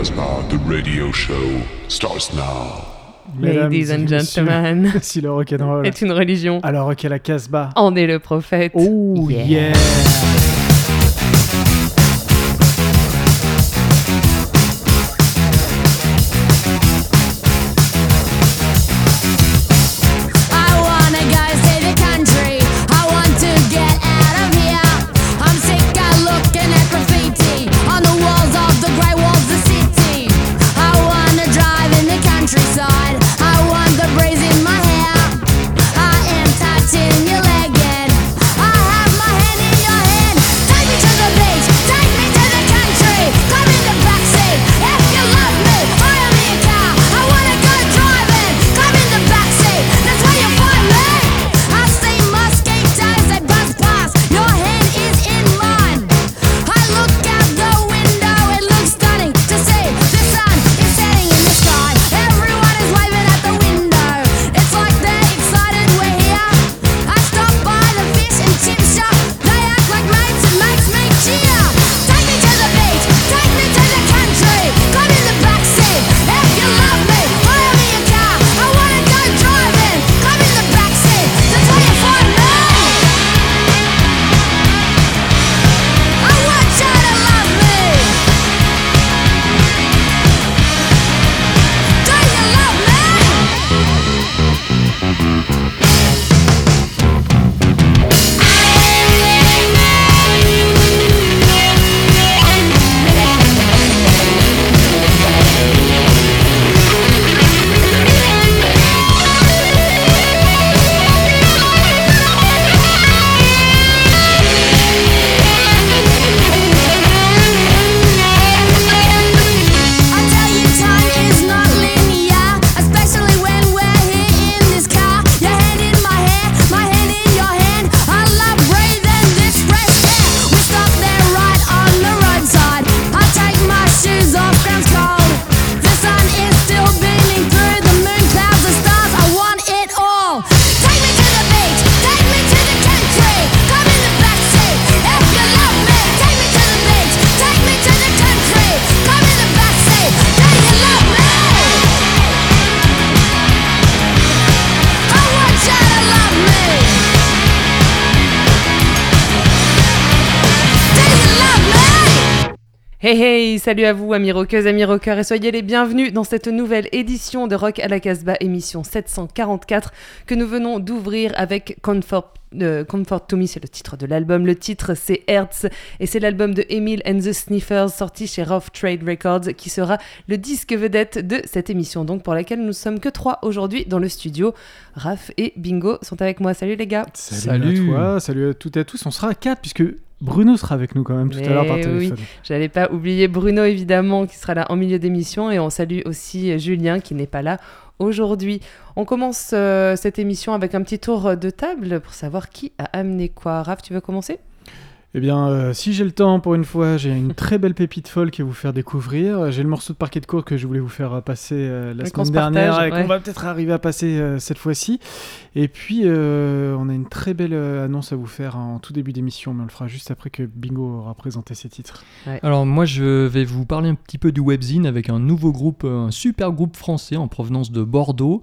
Casbah, the radio show starts now. Mesdames Ladies et and messieurs, gentlemen, Si le rock'n'roll. est une religion. Alors, la Casbah. En est le prophète. Oh Yeah. yeah. Salut à vous amis rockeuses, amis rockeurs et soyez les bienvenus dans cette nouvelle édition de Rock à la Casbah, émission 744 que nous venons d'ouvrir avec Comfort, euh, Comfort to Me, c'est le titre de l'album. Le titre c'est Hertz et c'est l'album de Emile and the Sniffers sorti chez Rough Trade Records qui sera le disque vedette de cette émission donc pour laquelle nous sommes que trois aujourd'hui dans le studio. Raph et Bingo sont avec moi. Salut les gars. Salut, Salut. à toi, salut à toutes et à tous. On sera à 4 puisque Bruno sera avec nous quand même tout à l'heure par téléphone. J'allais pas oublier Bruno évidemment qui sera là en milieu d'émission et on salue aussi Julien qui n'est pas là aujourd'hui. On commence euh, cette émission avec un petit tour de table pour savoir qui a amené quoi. Raph, tu veux commencer? Eh bien, euh, si j'ai le temps pour une fois, j'ai une très belle pépite folk à vous faire découvrir. J'ai le morceau de parquet de cour que je voulais vous faire passer euh, la qu'on semaine se dernière partage, et qu'on va peut-être arriver à passer euh, cette fois-ci. Et puis, euh, on a une très belle euh, annonce à vous faire en tout début d'émission, mais on le fera juste après que Bingo aura présenté ses titres. Alors moi je vais vous parler un petit peu du webzine avec un nouveau groupe, un super groupe français en provenance de Bordeaux.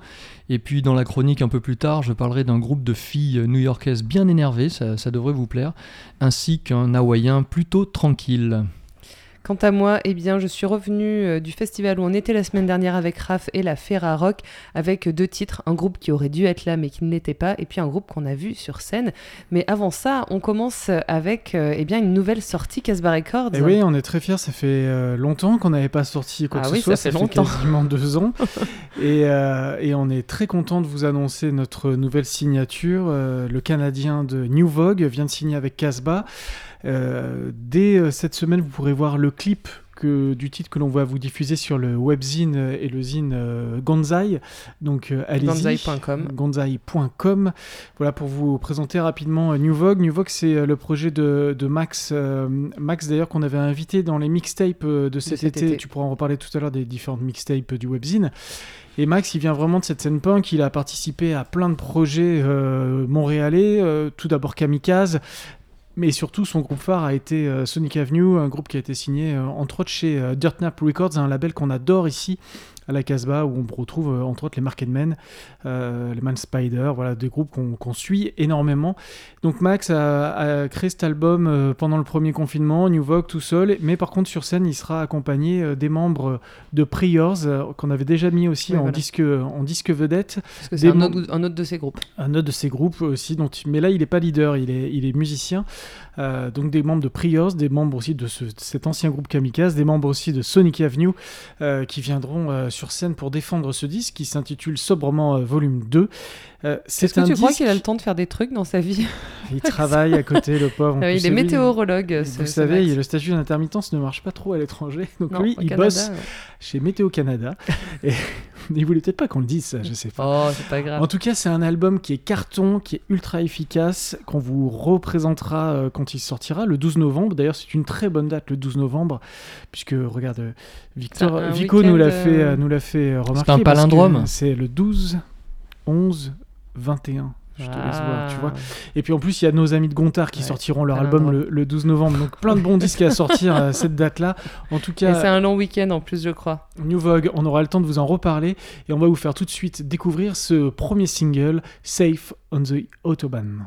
Et puis dans la chronique un peu plus tard, je parlerai d'un groupe de filles new-yorkaises bien énervées, ça, ça devrait vous plaire, ainsi qu'un hawaïen plutôt tranquille. Quant à moi, eh bien, je suis revenu euh, du festival où on était la semaine dernière avec Raph et la Ferra Rock avec deux titres, un groupe qui aurait dû être là mais qui ne l'était pas, et puis un groupe qu'on a vu sur scène. Mais avant ça, on commence avec euh, eh bien, une nouvelle sortie Casbah Records. Et oui, on est très fiers. Ça fait euh, longtemps qu'on n'avait pas sorti quoi Ah que oui, ce soit. ça fait longtemps. quasiment deux ans. et, euh, et on est très content de vous annoncer notre nouvelle signature. Euh, le Canadien de New Vogue vient de signer avec Casbah. Euh, dès euh, cette semaine, vous pourrez voir le clip que, du titre que l'on va vous diffuser sur le webzine euh, et le zine euh, Gonzai. Donc euh, allez-y. Gonzai.com. Gonzai.com. Voilà pour vous présenter rapidement New Vogue. New Vogue, c'est le projet de, de Max. euh, Max, d'ailleurs, qu'on avait invité dans les mixtapes de cet, cet été. été. Tu pourras en reparler tout à l'heure des différentes mixtapes du webzine. Et Max, il vient vraiment de cette scène punk. Il a participé à plein de projets euh, montréalais. Euh, tout d'abord Kamikaze. Mais surtout, son groupe phare a été euh, Sonic Avenue, un groupe qui a été signé euh, entre autres chez euh, Dirt Nap Records, un label qu'on adore ici à la Casbah, où on retrouve euh, entre autres les Market Men, euh, les Man Spider, voilà, des groupes qu'on suit énormément. Donc Max a, a créé cet album euh, pendant le premier confinement, New Vogue tout seul, mais par contre sur scène, il sera accompagné des membres de Priors, qu'on avait déjà mis aussi Oui, en, voilà. disque, en disque vedette c'est un, autre- un autre de ces groupes. un autre de ces groupes aussi, dont, mais là il n'est pas leader, il est, il est musicien. Euh, donc des membres de Priors, des membres aussi de, ce- de cet ancien groupe Kamikaze, des membres aussi de Sonic Avenue euh, qui viendront euh, sur scène pour défendre ce disque qui s'intitule sobrement euh, Volume 2. Euh, Est-ce c'est que un tu crois qu'il a le temps de faire des trucs dans sa vie Il travaille à côté, le pauvre. Ah Il est lui- météorologue. ce- Vous ce savez, le statut d'intermittence ne marche pas trop à l'étranger. Donc Non, lui, il Canada, bosse ouais. chez Météo Canada. Et il voulait peut-être pas qu'on le dise, ça, je sais pas. Oh, c'est pas grave. En tout cas, c'est un album qui est carton, qui est ultra efficace, qu'on vous représentera euh, quand il sortira le 12 novembre. D'ailleurs, c'est une très bonne date, le 12 novembre, puisque regarde, Victor, C'est un Vico nous l'a week-end, fait, euh, nous l'a fait euh, remarquer. un parce que palindrome. C'est le 12, 11, 21. Je te laisse voir, tu vois. Ah. Et puis en plus, il y a nos amis de Gontard qui Ouais, sortiront leur album le, le 12 novembre. Donc plein de bons disques à sortir à cette date-là. En tout Et c'est cas, un long week-end en plus, je crois. New Vogue, on aura le temps de vous en reparler. Et on va vous faire tout de suite découvrir ce premier single, Safe on the Autobahn.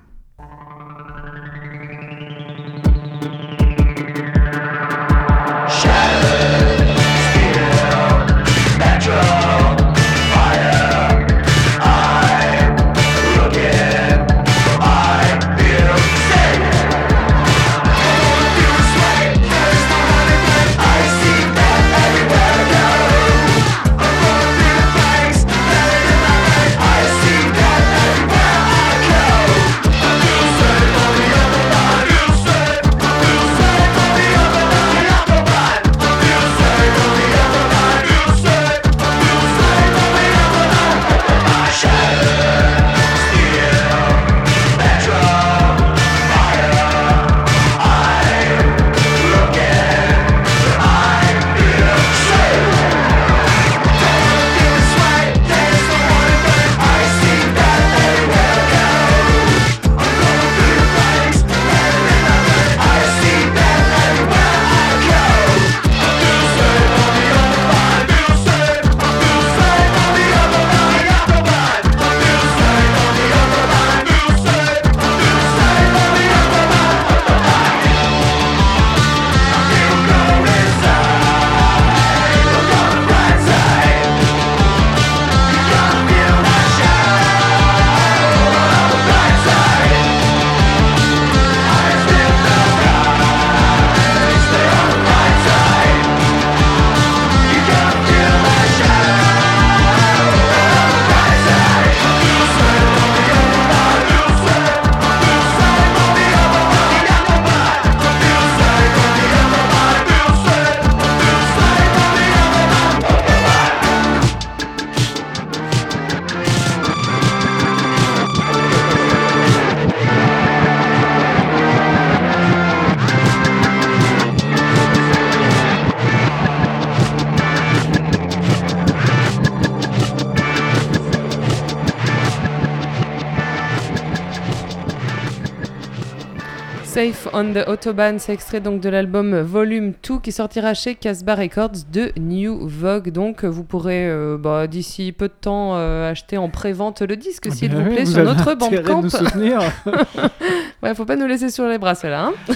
On the Autobahn, c'est extrait donc de l'album Volume 2 qui sortira chez Casbah Records de New Vogue. Donc vous pourrez euh, bah, d'ici peu de temps euh, acheter en pré-vente le disque Ah s'il ben vous oui, plaît vous sur notre bandcamp. Ouais, faut pas nous laisser sur les bras, ceux-là. hein.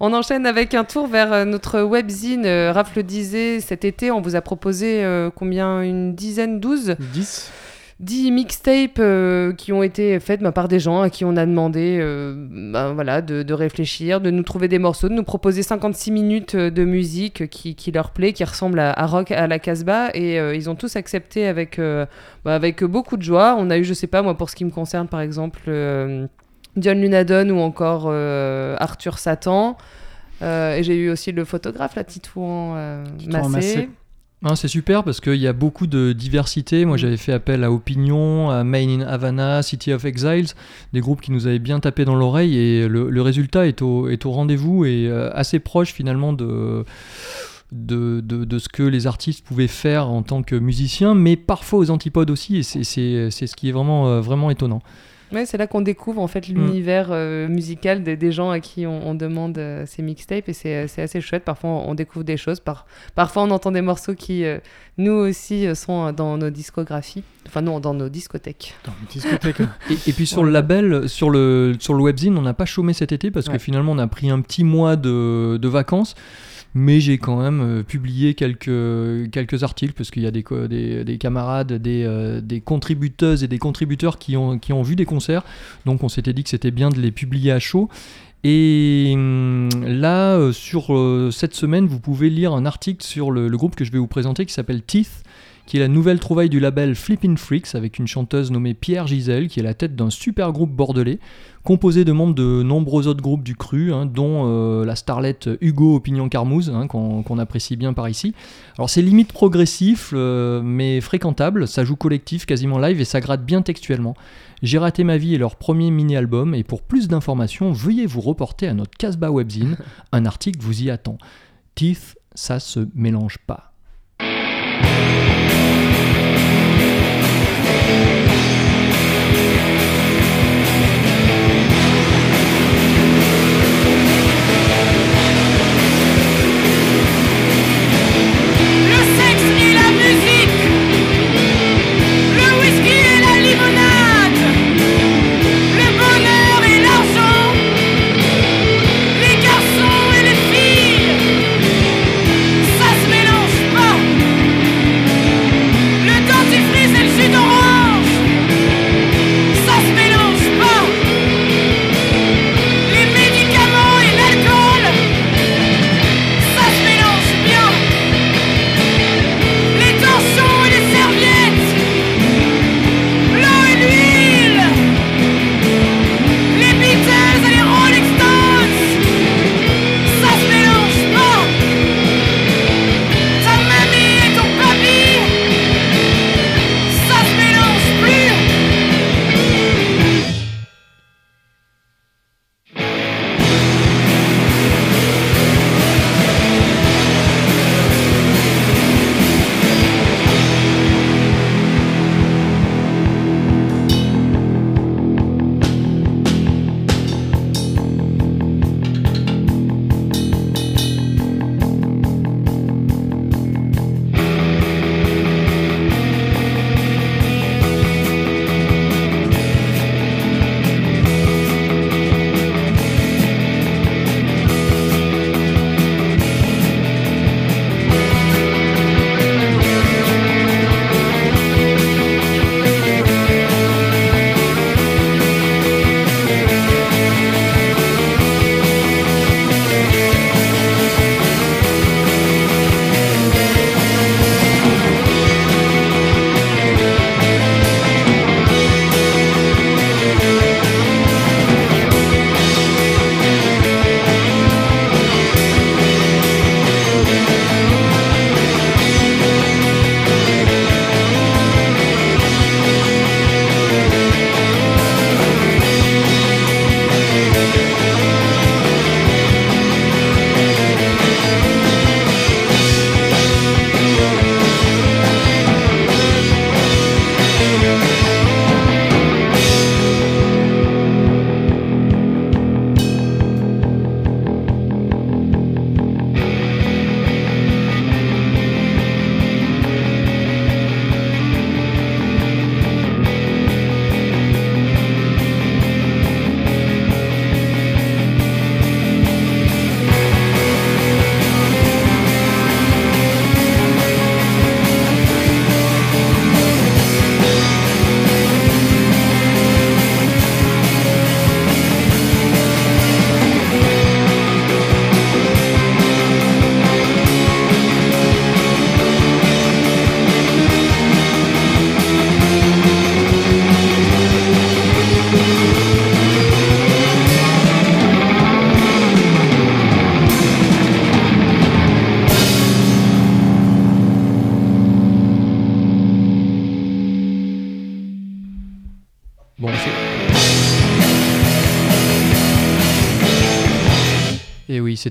on enchaîne avec un tour vers euh, notre webzine. Raph le disait, cet été, on vous a proposé euh, combien? Une dizaine, douze? 10. 10 mixtapes euh, qui ont été faites bah, par des gens à qui on a demandé euh, bah, voilà, de, de réfléchir, de nous trouver des morceaux, de nous proposer 56 minutes euh, de musique qui, qui leur plaît, qui ressemble à, à rock à la Casbah. Et euh, ils ont tous accepté avec, bah, avec beaucoup de joie. On a eu, je sais pas, moi, pour ce qui me concerne, par exemple, John Lunadon ou encore Arthur Satan. Et j'ai eu aussi le photographe, la Titouan Titouan Massé. Massé. Ah, c'est super parce qu'il y a beaucoup de diversité. Moi, Mm. j'avais fait appel à Opinion, à Main in Havana, City of Exiles, des groupes qui nous avaient bien tapé dans l'oreille et le, le résultat est au, est au rendez-vous et euh, assez proche finalement de, de, de, de ce que les artistes pouvaient faire en tant que musiciens, mais parfois aux antipodes aussi et c'est- ce qui est vraiment, euh, vraiment étonnant. Ouais, c'est là qu'on découvre en fait l'univers euh, musical des, des gens à qui on, on demande euh, ces mixtapes et c'est c'est assez chouette. Parfois on, découvre des choses, par, parfois on entend des morceaux qui euh, nous aussi sont dans nos discographies, enfin non dans nos discothèques. Dans une discothèque. Et, et puis sur le label, sur le, sur le webzine, on n'a pas chômé cet été parce Ouais. que finalement on a pris un petit mois de, de vacances. Mais j'ai quand même euh, publié quelques, articles parce qu'il y a des, des, des camarades, des, euh, des contributeuses et des contributeurs qui ont, vu des concerts. Donc on s'était dit que c'était bien de les publier à chaud. Et hum, là, euh, sur cette semaine, vous pouvez lire un article sur le groupe que je vais vous présenter qui s'appelle Teeth, qui est la nouvelle trouvaille du label Flippin' Freaks avec une chanteuse nommée Pierre Gisèle qui est la tête d'un super groupe bordelais composé de membres de nombreux autres groupes du cru, hein, dont euh, la starlette Hugo Opinion Carmouze, hein, qu'on apprécie bien par ici. Alors c'est limite progressif, euh, mais fréquentable, ça joue collectif, quasiment live et ça gratte bien textuellement. J'ai raté ma vie est leur premier mini-album, et pour plus d'informations, veuillez vous reporter à notre Casbah Webzine, un article vous y attend. Teeth, ça se mélange pas.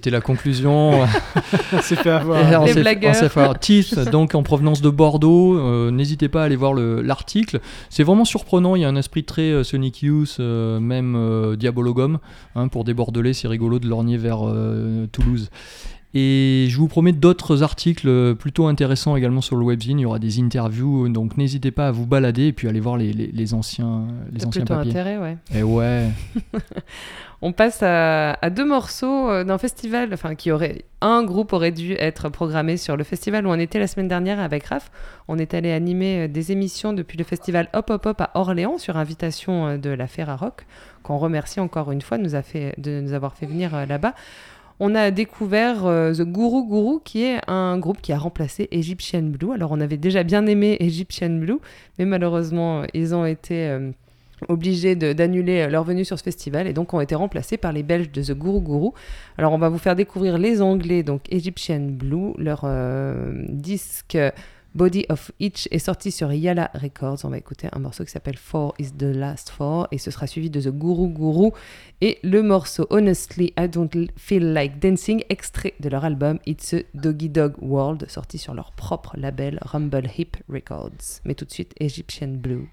C'était la conclusion. On s'est fait avoir. Et on Les s'est- blagueurs. fait avoir. Teeth, donc en provenance de Bordeaux. euh, N'hésitez pas à aller voir le- l'article. C'est vraiment surprenant. Il y a un esprit très euh, Sonic Youth, euh, même euh, Diabologum. hein, pour des Bordelais, c'est rigolo de lorgner vers euh, Toulouse. Et je vous promets d'autres articles euh, plutôt intéressants également sur le webzine. Il y aura des interviews, donc n'hésitez pas à vous balader et puis aller voir les, les- les anciens, les anciens plutôt papiers. intérêt, ouais. Et ouais. On passe à, à deux morceaux euh, d'un festival, enfin qui aurait un groupe aurait dû être programmé sur le festival où on était la semaine dernière avec Raph. On est allé animer euh, des émissions depuis le festival Hop Hop Hop à Orléans sur invitation euh, de la Ferrarock, qu'on remercie encore une fois de nous, a fait, de nous avoir fait venir euh, là-bas. On a découvert euh, The Guru Guru, qui est un groupe qui a remplacé Egyptian Blue. Alors, on avait déjà bien aimé Egyptian Blue, mais malheureusement, ils ont été euh, obligés d'annuler euh, leur venue sur ce festival et donc ont été remplacés par les Belges de The Guru Guru. Alors, on va vous faire découvrir les Anglais, donc Egyptian Blue. Leur disque Body of Each est sorti sur Yala Records. On va écouter un morceau qui s'appelle Four is the Last Four et ce sera suivi de The Guru Guru et le morceau Honestly I Don't Feel Like Dancing, extrait de leur album It's a Doggy Dog World, sorti sur leur propre label Rumble Hip Records. Mais tout de suite, Egyptian Blue.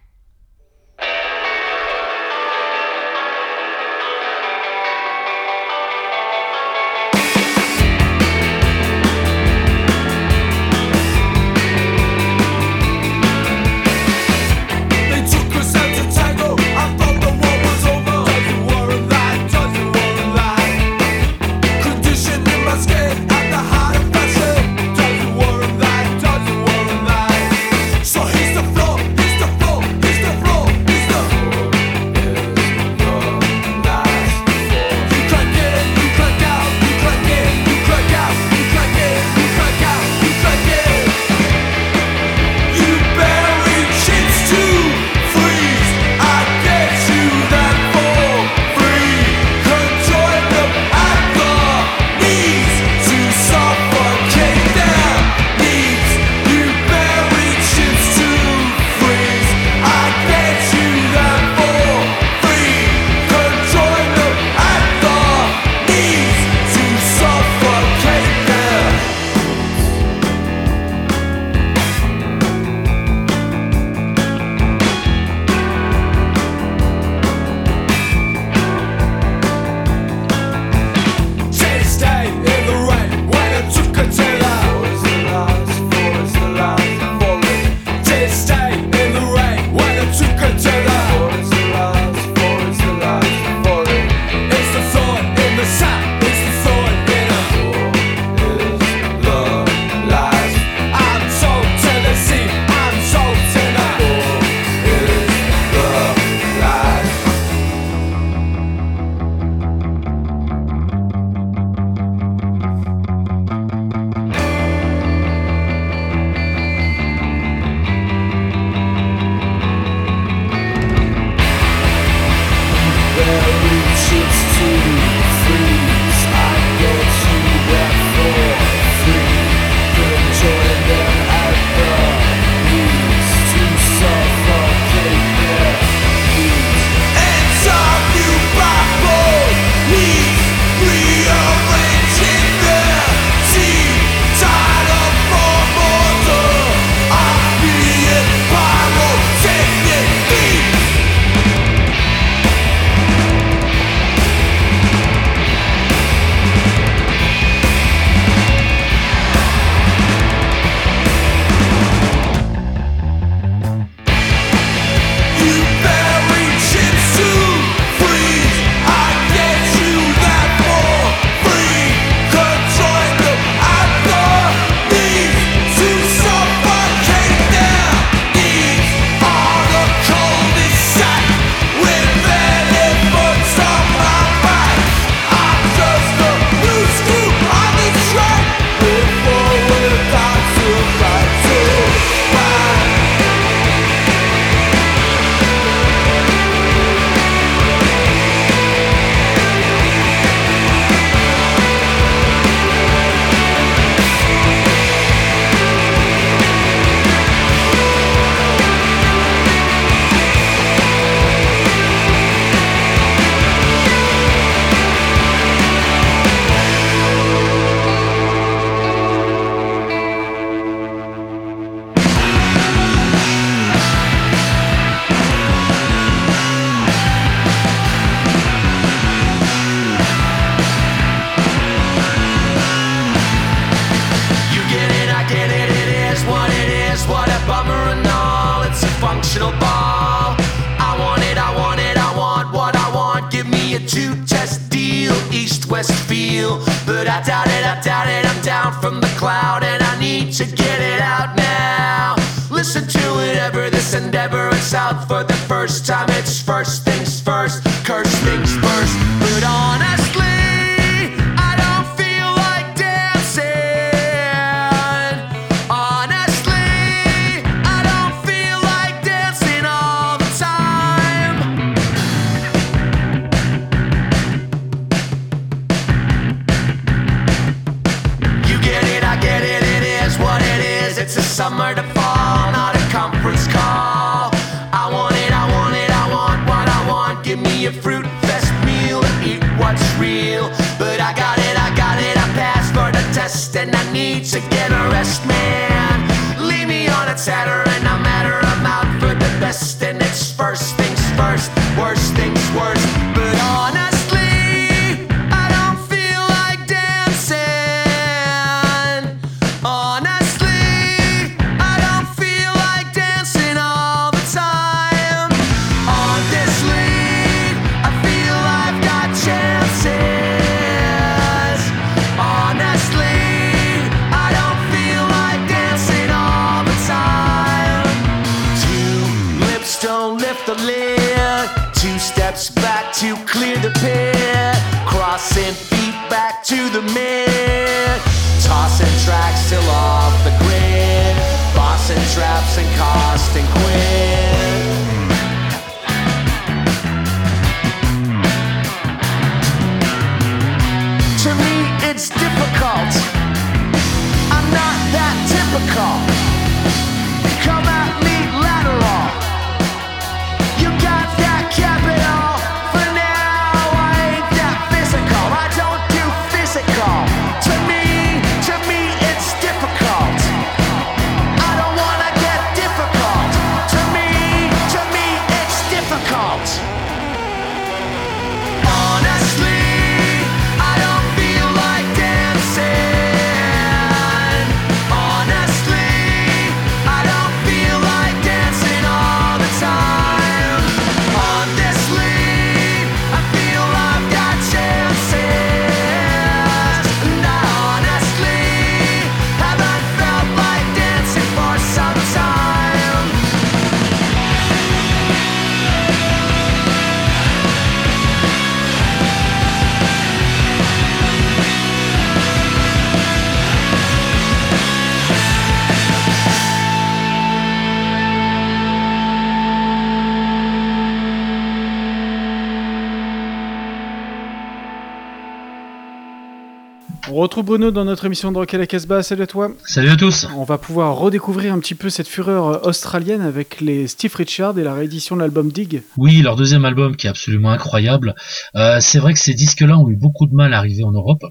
On retrouve Bruno dans notre émission de Rock à la Casbah. Salut à toi. Salut à tous. On va pouvoir redécouvrir un petit peu cette fureur euh, australienne avec les Steve Richards et la réédition de l'album Dig. Oui, leur deuxième album qui est absolument incroyable. Euh, c'est vrai que ces disques-là ont eu beaucoup de mal à arriver en Europe.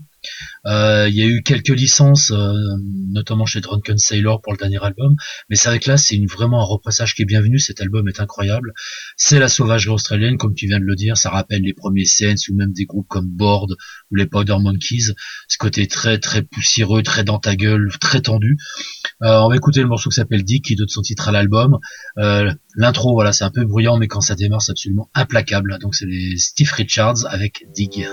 Euh, Il y a eu quelques licences, euh, notamment chez Drunken Sailor pour le dernier album, mais c'est vrai que là c'est vraiment un repressage qui est bienvenu. Cet album est incroyable. C'est la sauvagerie australienne, comme tu viens de le dire. Ça rappelle les premiers Sense ou même des groupes comme Board ou les Powder Monkeys. Ce côté très très poussiéreux, très dans ta gueule, très tendu. Euh, on va écouter le morceau qui s'appelle Dick, qui donne son titre à l'album. L'intro, voilà, c'est un peu bruyant, mais quand ça démarre, c'est absolument implacable. Donc c'est les Steve Richards avec Dig.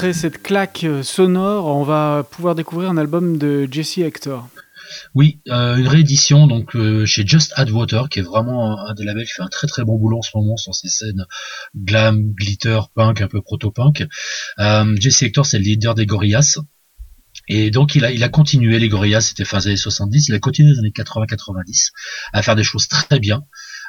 Après cette claque euh, sonore, on va pouvoir découvrir un album de Jesse Hector. Oui, euh, une réédition donc euh, chez Just Add Water, qui est vraiment un, des labels qui fait un très très bon boulot en ce moment sur ces scènes glam, glitter, punk, un peu proto-punk. Euh, Jesse Hector, c'est le leader des Gorillaz. Et donc il a, il a continué, les Gorillaz, c'était fin des années 70, il a continué dans les années 80-90 à faire des choses très bien.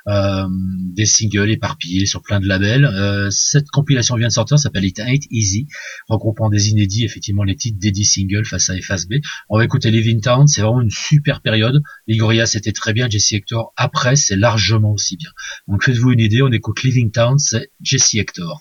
Euh, des singles éparpillés sur plein de labels. Euh, cette compilation vient de sortir, s'appelle It Ain't Easy, regroupant des inédits, effectivement les titres des 10 singles face et face B. On va écouter Living Town, c'est vraiment une super période. Les Gorillaz c'était très bien, Jesse Hector après c'est largement aussi bien. Donc faites-vous une idée, on écoute Living Town, c'est Jesse Hector.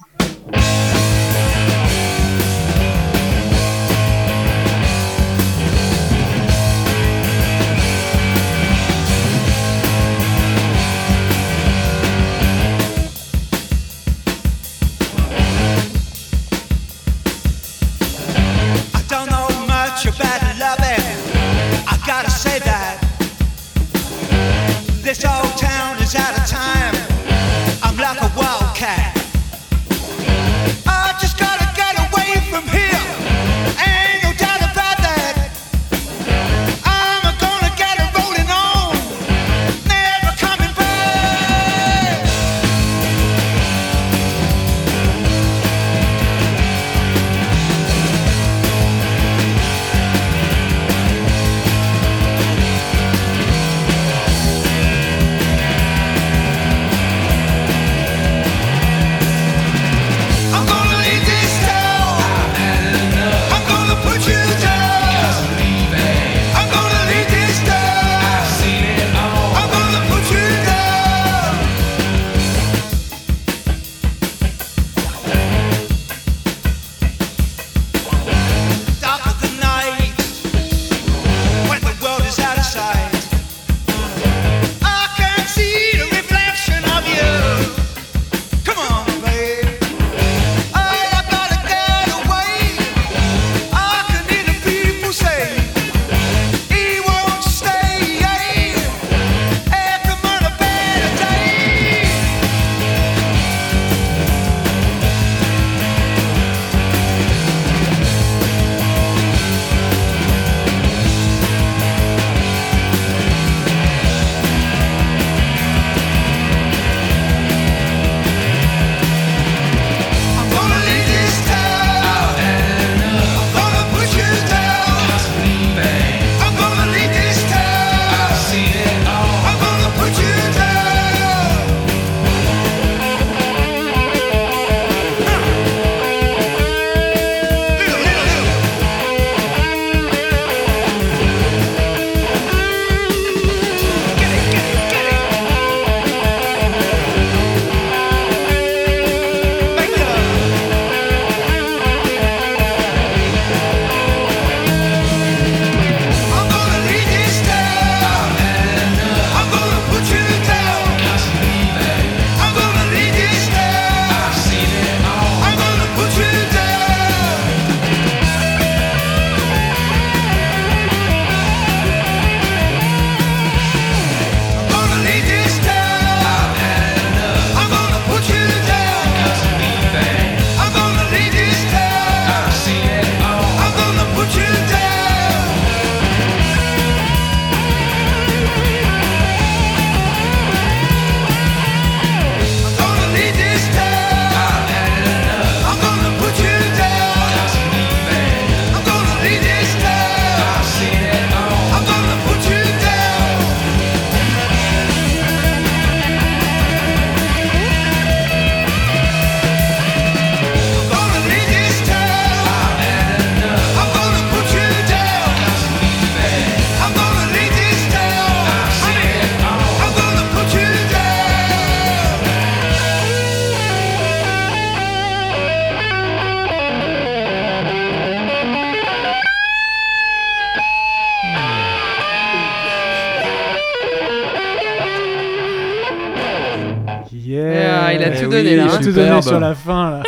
Donné là. Hein. tout Superbe. donné sur la fin là.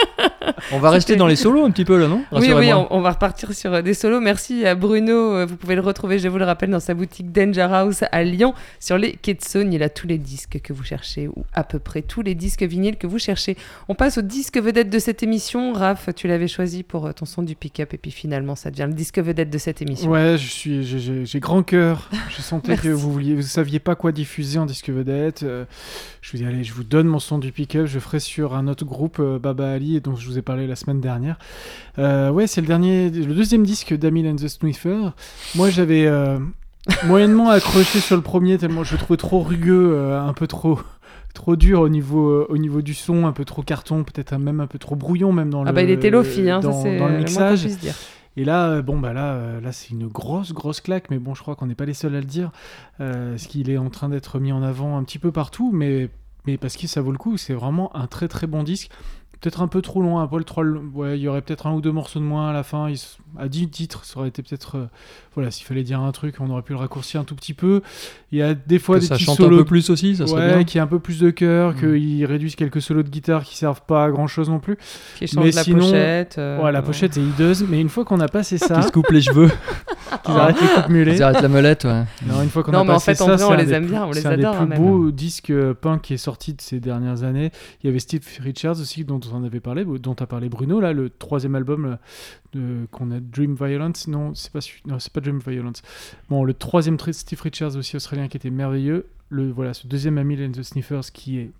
On va rester dans les solos un petit peu là, non Oui, oui, on, on va repartir sur euh, des solos. Merci à Bruno. Euh, Vous pouvez le retrouver, je vous le rappelle, dans sa boutique Danger House à Lyon, sur les quais de Saône. Il a tous les disques que vous cherchez, ou à peu près tous les disques vinyles que vous cherchez. On passe au disque vedette de cette émission. Raph, tu l'avais choisi pour euh, ton son du pick-up, et puis finalement, ça devient le disque vedette de cette émission. Ouais, je suis, j'ai- grand cœur. Je sentais que vous vouliez, vous saviez pas quoi diffuser en disque vedette. Euh, je vous dis allez, je vous donne mon son du pick-up. Je ferai sur un autre groupe, euh, Baba Ali, dont je vous ai parlé la semaine dernière. Euh, ouais, c'est le dernier, le deuxième disque d'Amil and the Sniffer. Moi, j'avais euh, moyennement accroché sur le premier tellement je le trouvais trop rugueux, euh, un peu trop. Trop dur au niveau, au niveau du son, un peu trop carton, peut-être même un peu trop brouillon même dans Ah le, bah il était lofi, hein, dans, ça c'est dans le mixage. dire. Et là, bon, bah là, là c'est une grosse, grosse claque, mais bon, je crois qu'on n'est pas les seuls à le dire, euh, parce qu'il est en train d'être mis en avant un petit peu partout, mais, mais parce que ça vaut le coup, c'est vraiment un très, très bon disque. Peut-être un peu trop loin, un peu le 3, ouais, il y aurait peut-être un ou deux morceaux de moins à la fin, il s- à 10 titres, ça aurait été peut-être, euh, voilà, s'il fallait dire un truc, on aurait pu le raccourcir un tout petit peu. Il y a des fois Que des ça petits chante solos un peu plus aussi, ça serait ouais, bien. qui a un peu plus de cœur, Mm. qu'ils réduisent quelques solos de guitare qui servent pas à grand chose non plus. Qui Mais la sinon- pochette. euh, ouais, la pochette est hideuse, mais une fois qu'on a passé ça, Qui se coupe les cheveux, qu'ils arrêtent les coupes mulets. ils arrêtent la molette, ouais. Non, une fois qu'on Non, a mais en passé fait, en ça, vrai, on c'est un les des aime plus- bien, on les c'est un des plus hein, même. beaux disques euh, punk qui est sorti de ces dernières années. Il y avait Steve Richards aussi, dont on avait parlé, dont a parlé Bruno, là, le troisième album qu'on a, Dream Violence. Non, c'est pas, non, pas Dream Violence. Bon, le troisième Steve Richards aussi australien qui était merveilleux. Le, voilà, ce deuxième Amil and the Sniffers qui est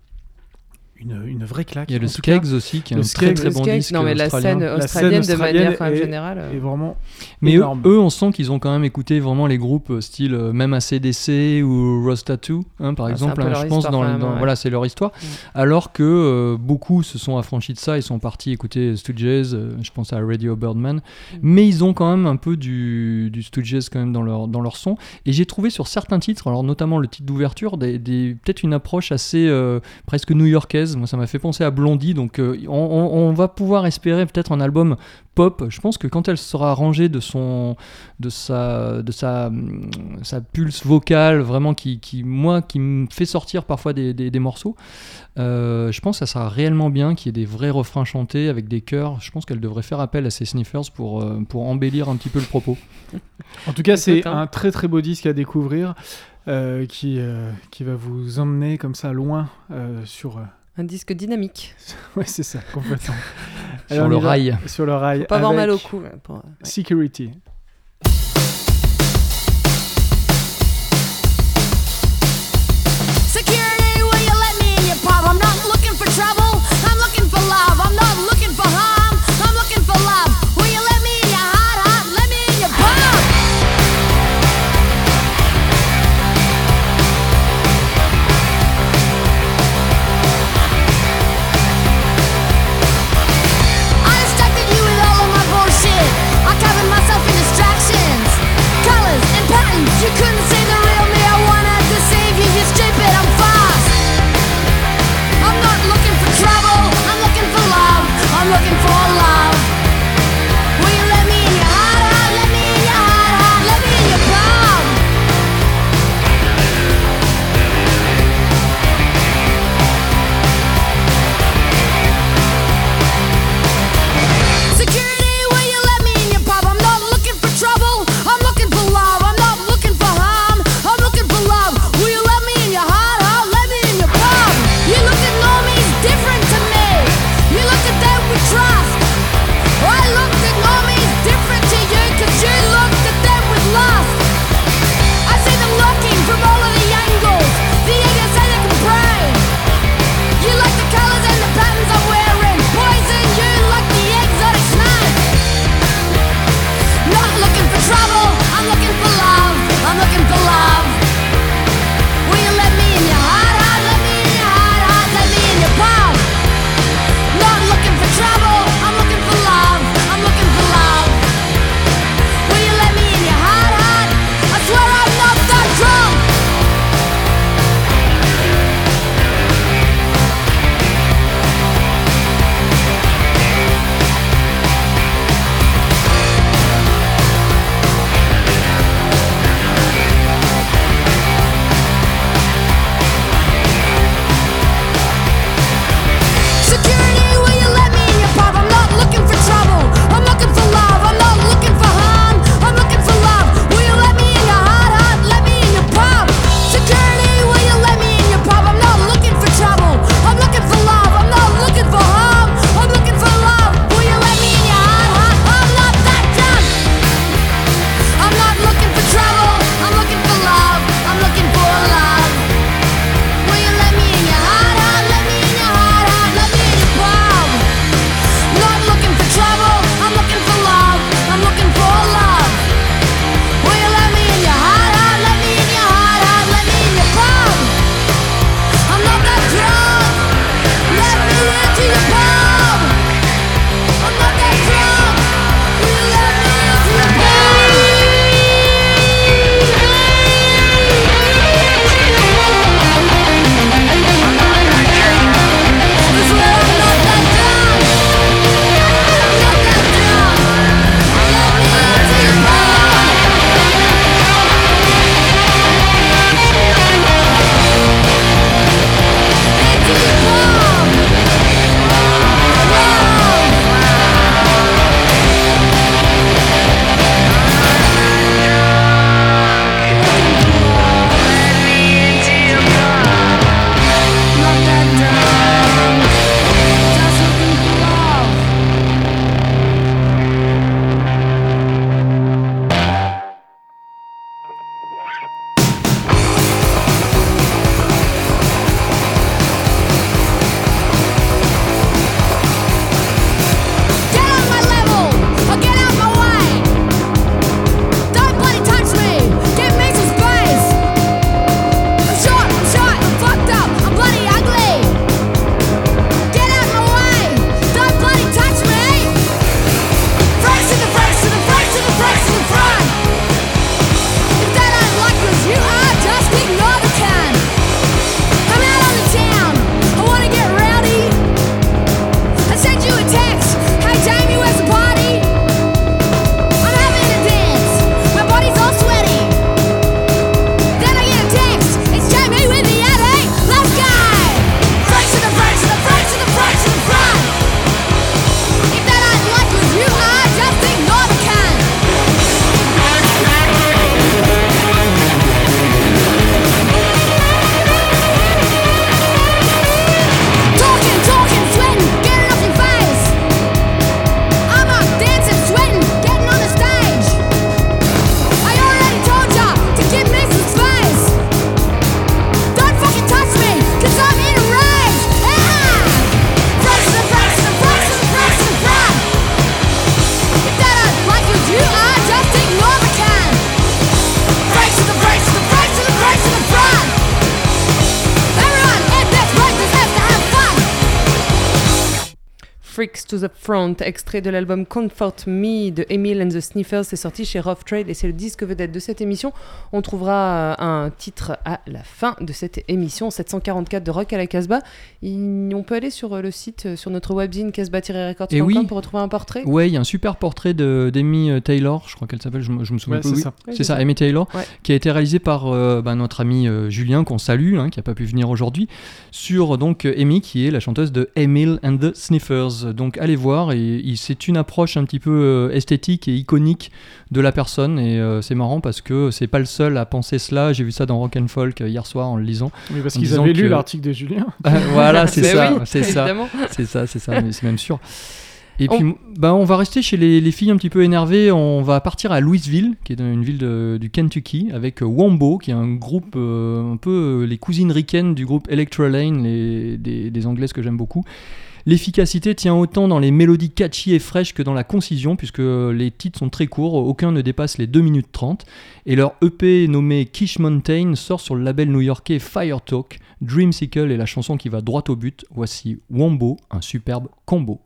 une, une vraie claque. Il y a le cas. Skeggs aussi, qui est Le un très Skeggs, très bon disque non mais la scène La scène australienne de manière australienne quand même est- générale. euh. Vraiment Mais eux, énorme. eux, on sent qu'ils ont quand même écouté vraiment les groupes euh, style euh, même ACDC ou Rose Tattoo, hein, par Ah, exemple. hein, je pense dans, ouais. voilà, c'est leur histoire. Mm. Alors que euh, beaucoup se sont affranchis de ça, ils sont partis écouter Stooges. euh, je pense à Radio Birdman, Mm. mais ils ont quand même un peu du, du Stooges quand même dans leur dans leur son. Et j'ai trouvé sur certains titres, alors notamment le titre d'ouverture, des, des- peut-être une approche assez euh, presque new-yorkaise. Moi, ça m'a fait penser à Blondie, donc euh, on, on- on va pouvoir espérer peut-être un album pop. Je pense que quand elle sera rangée de son de sa de sa hum, sa pulse vocale vraiment qui, qui moi qui me fait sortir parfois des, des- des morceaux euh, je pense que ça sera réellement bien qu'il y ait des vrais refrains chantés avec des chœurs je pense qu'elle devrait faire appel à ses sniffers pour euh, pour embellir un petit peu le propos En tout cas, c'est hein. un très très beau disque à découvrir euh, qui, euh, qui va vous emmener comme ça loin euh, sur. Un disque dynamique. Ouais, c'est ça, complètement. sur Alors, le rail Sur le rail. Faut pas avoir mal au cou. ouais, pour- ouais. Security. Security, to the Front, extrait de l'album Comfort Me de Emil and the Sniffers. C'est sorti chez Rough Trade et c'est le disque vedette de cette émission. On trouvera euh, un titre à la fin de cette émission 744 de Rock à la Casbah. On peut aller sur euh, le site, euh, sur notre webzine casbah-records.com oui. pour retrouver un portrait. Ouais, il y a un super portrait d'Amy Taylor, je crois qu'elle s'appelle, je, me- je me souviens Ouais, c'est oui. ça. Oui, ça, ça. Amy Taylor, Ouais. qui a été réalisé par euh, bah, notre ami euh, Julien, qu'on salue, hein, qui n'a pas pu venir aujourd'hui, sur donc Amy, qui est la chanteuse de Emil and the Sniffers. Donc allez voir, et, c'est une approche un petit peu euh, esthétique et iconique de la personne, et euh, c'est marrant parce que c'est pas le seul à penser cela. J'ai vu ça dans Rock and Folk euh, hier soir en le lisant. Oui, parce qu'ils avaient lu que- l'article de Julien. voilà, c'est Mais ça, oui, c'est ça. C'est ça, c'est ça, mais c'est même sûr. Et On- puis, bah, on va rester chez les, les filles un petit peu énervées. On va partir à Louisville, qui est une ville de- du Kentucky, avec Wombo, qui est un groupe euh, un peu les cousines ricaines du groupe Electra Lane, les, des, des anglaises que j'aime beaucoup. L'efficacité tient autant dans les mélodies catchy et fraîches que dans la concision, puisque les titres sont très courts, aucun ne dépasse les 2 minutes 30. Et leur EP nommé Kish Mountain sort sur le label new-yorkais Fire Talk. Dreamsicle est la chanson qui va droit au but. Voici Wombo, un superbe combo.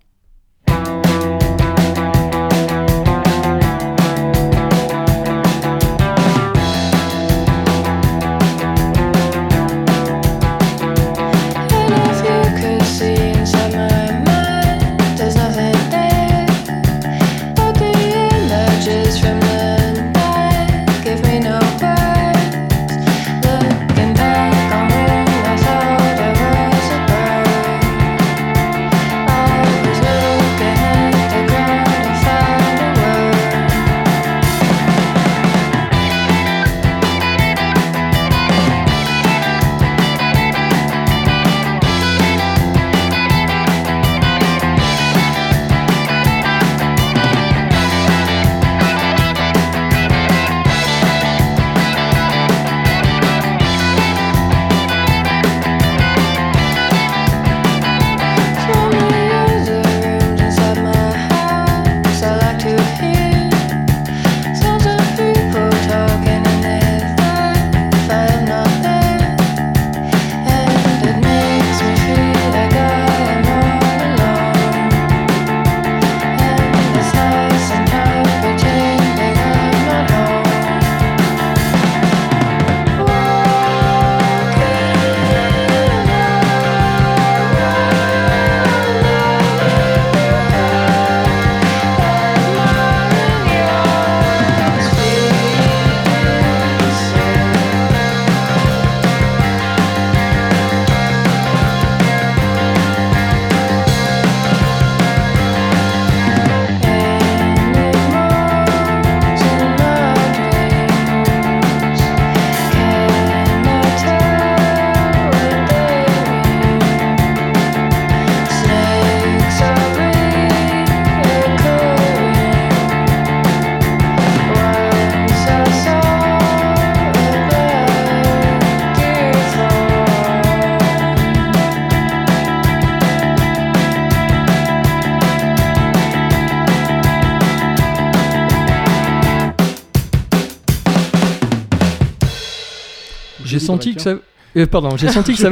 Senti que ça. euh, pardon, j'ai senti que ça,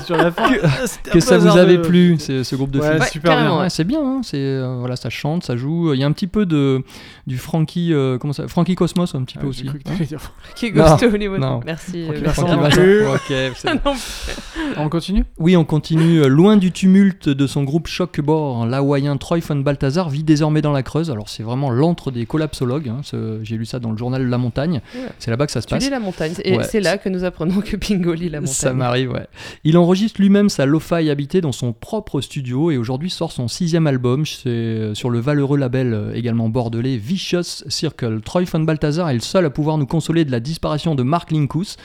sur la fin. que, un que ça vous avait plu, ce, ce groupe de Ouais, filles. Ouais, super bien. Ouais, c'est bien, hein, c'est euh, voilà, ça chante, ça joue. Il y a un petit peu de du Frankie, euh, comment ça, Frankie Cosmos un petit Ah, peu aussi. cru que t'allais dire- Qui Non, Ghost Hollywood. non. Merci. Francky euh, Vincent. On continue? Oui, on continue. Euh, Loin du tumulte de son groupe Shockbore, l'hawaïen Troy von Balthazar vit désormais dans la Creuse. Alors, c'est vraiment l'antre des collapsologues. hein. Ce- J'ai lu ça dans le journal La Montagne. Ouais. C'est là-bas que ça se Tu passe. lis la montagne. Et Ouais. c'est là que nous apprenons que Pingo lit la montagne. Ça m'arrive, ouais. Il enregistre lui-même sa lo-fi habitée dans son propre studio et aujourd'hui sort son sixième album. C'est sur le valeureux label également bordelais Vicious Circle. Troy von Balthazar est le seul à pouvoir nous consoler de la disparition de Mark Linkus.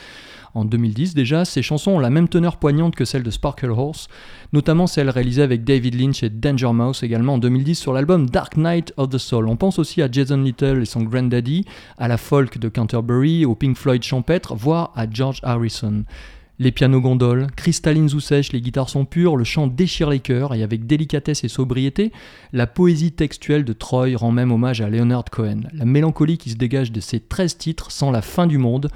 En 2010 déjà, ses chansons ont la même teneur poignante que celle de Sparkle Horse, notamment celle réalisée avec David Lynch et Danger Mouse également en 2010 sur l'album Dark Knight of the Soul. On pense aussi à Jason Little et son Granddaddy, à la folk de Canterbury, au Pink Floyd champêtre, voire à George Harrison. Les pianos gondoles, cristallines ou sèches, les guitares sont pures, le chant déchire les cœurs et avec délicatesse et sobriété, la poésie textuelle de Troy rend même hommage à Leonard Cohen. La mélancolie qui se dégage de ces 13 titres sans la fin du monde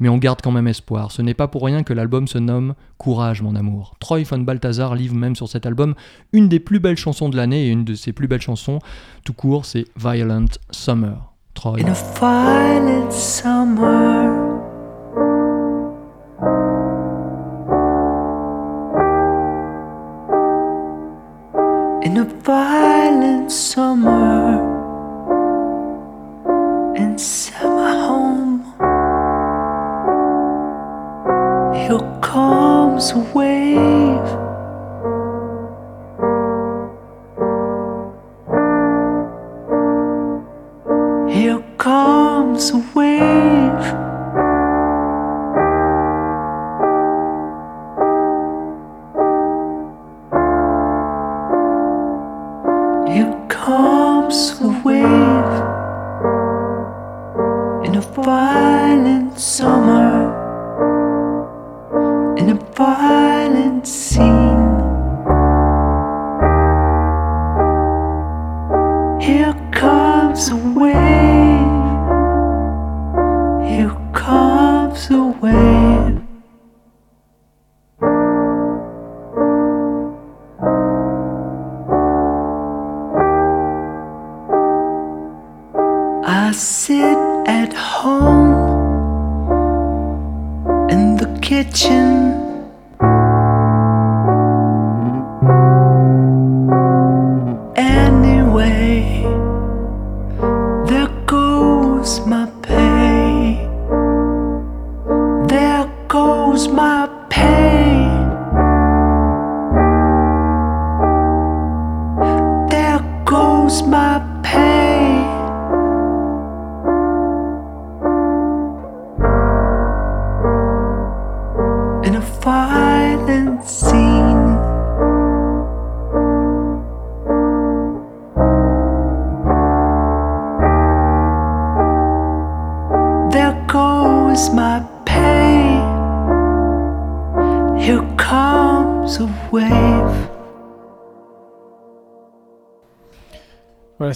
Mais on garde quand même espoir. Ce n'est pas pour rien que l'album se nomme Courage, mon amour. Troy von Balthazar livre même sur cet album une des plus belles chansons de l'année et une de ses plus belles chansons, tout court, c'est Violent Summer. Troy. Violent summer. In a violent summer. In summer home. Here comes a wave. Here comes a wave. Violent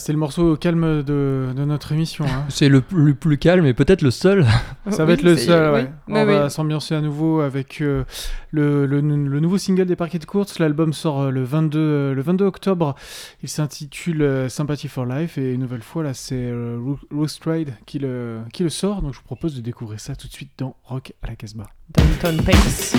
C'était le morceau calme de, de notre émission. hein. C'est le, le plus calme et peut-être le seul. Ça va Oui, être le c'est- seul, oui. ouais. On va oui. s'ambiancer à nouveau avec euh, le, le- le nouveau single des Parquets de Course. L'album sort euh, le 22, euh, le 22 octobre. Il s'intitule Sympathy for Life. Et une nouvelle fois, là, c'est euh, Trade qui le, qui le sort. Donc je vous propose de découvrir ça tout de suite dans Rock à la Casbah. Pace.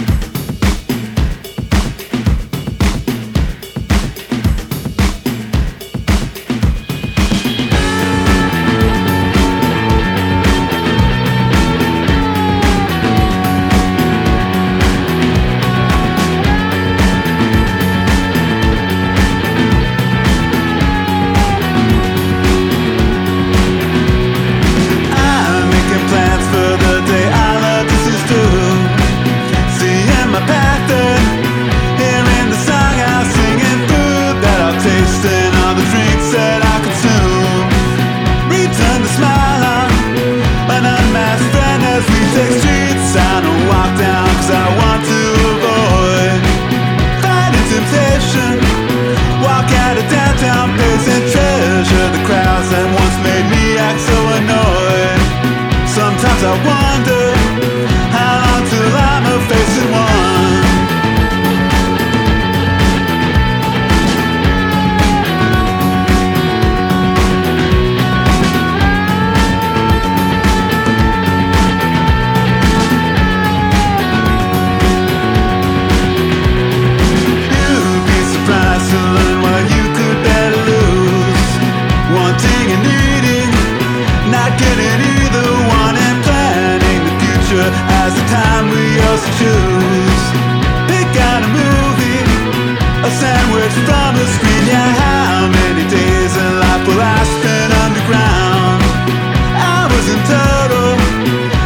Sandwich from a screen. Yeah, how many days in life will I spend underground? Hours in total,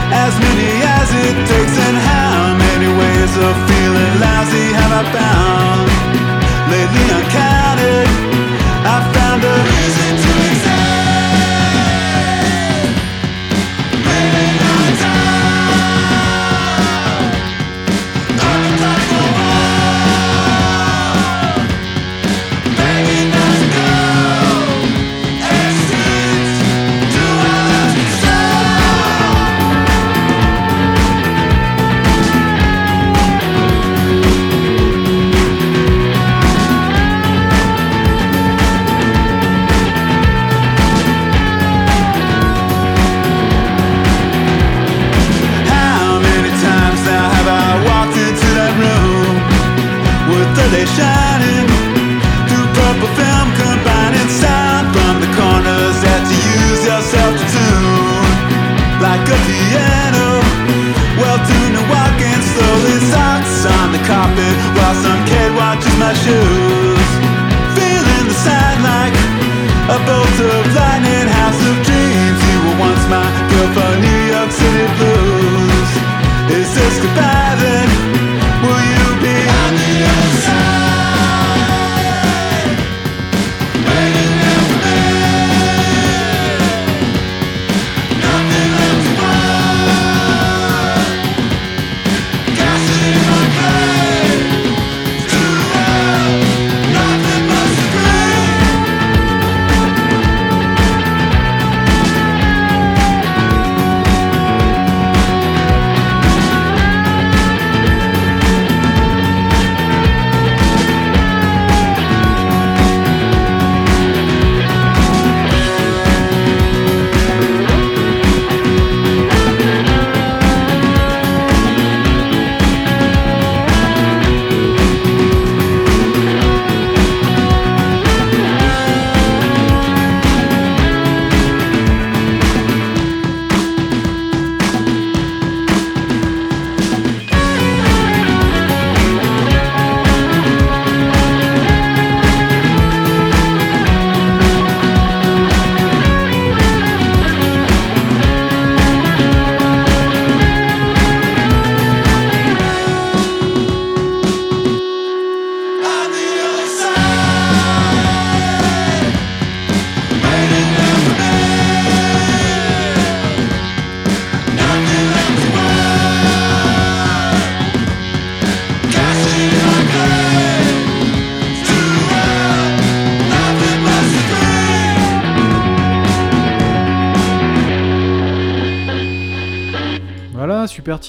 as many as it takes, and how many ways of feeling lousy have I found? Lately uncounted, I found a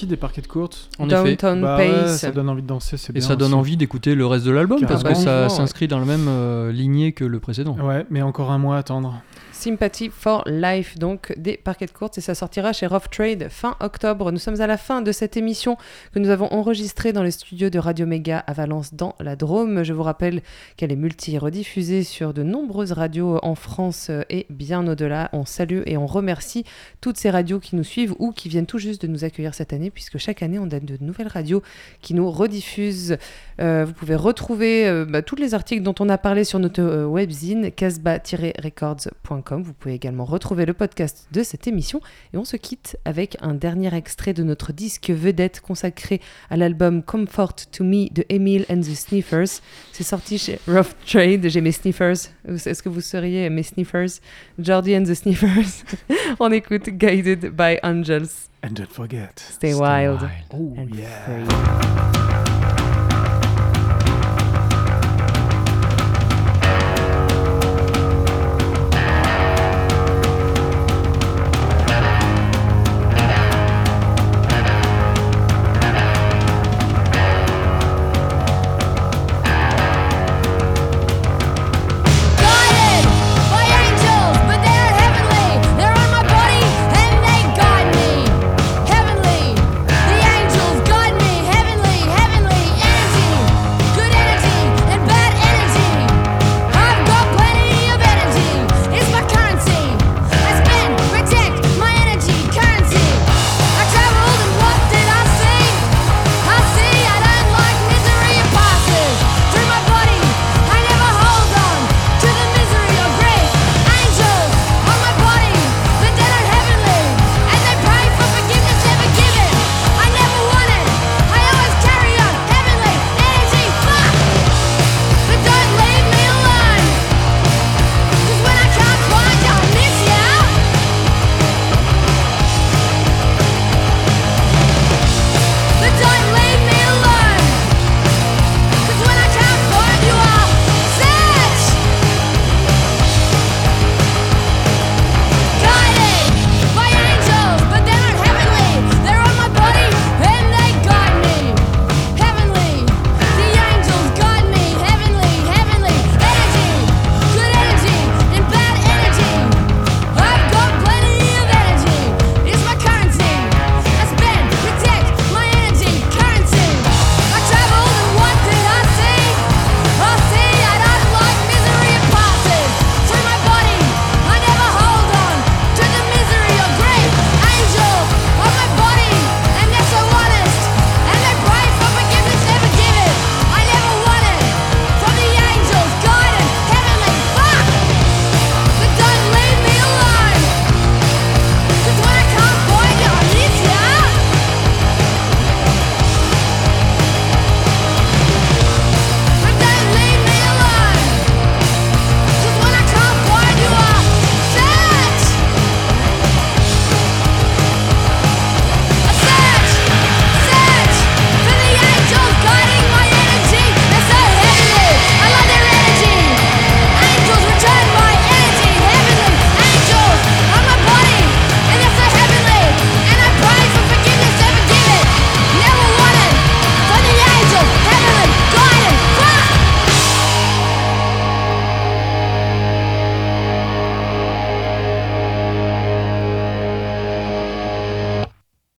Des parquets de courtes. En effet. Downtown Bah ouais, ça donne envie de danser, c'est Et bien. ça donne aussi. envie d'écouter le reste de l'album parce que ça Ouais. s'inscrit dans la même euh, lignée que le précédent. Ouais, mais encore un mois à attendre. Sympathy for Life, donc des parquets de courtes, et ça sortira chez Rough Trade fin octobre. Nous sommes à la fin de cette émission que nous avons enregistrée dans les studios de Radio Méga à Valence, dans la Drôme. Je vous rappelle qu'elle est multi-rediffusée sur de nombreuses radios en France et bien au-delà. On salue et on remercie toutes ces radios qui nous suivent ou qui viennent tout juste de nous accueillir cette année, puisque chaque année on donne de nouvelles radios qui nous rediffusent. Euh, vous pouvez retrouver euh, bah, tous les articles dont on a parlé sur notre euh, webzine Vous pouvez également retrouver le podcast de cette émission. Et on se quitte avec un dernier extrait de notre disque vedette consacré à l'album Comfort to Me de Emile and the Sniffers. C'est sorti chez Rough Trade. J'ai mes Sniffers. Est-ce que vous seriez mes Sniffers? Jordi and the Sniffers. on écoute Guided by Angels. And don't forget. Stay wild. Oh and yeah. free.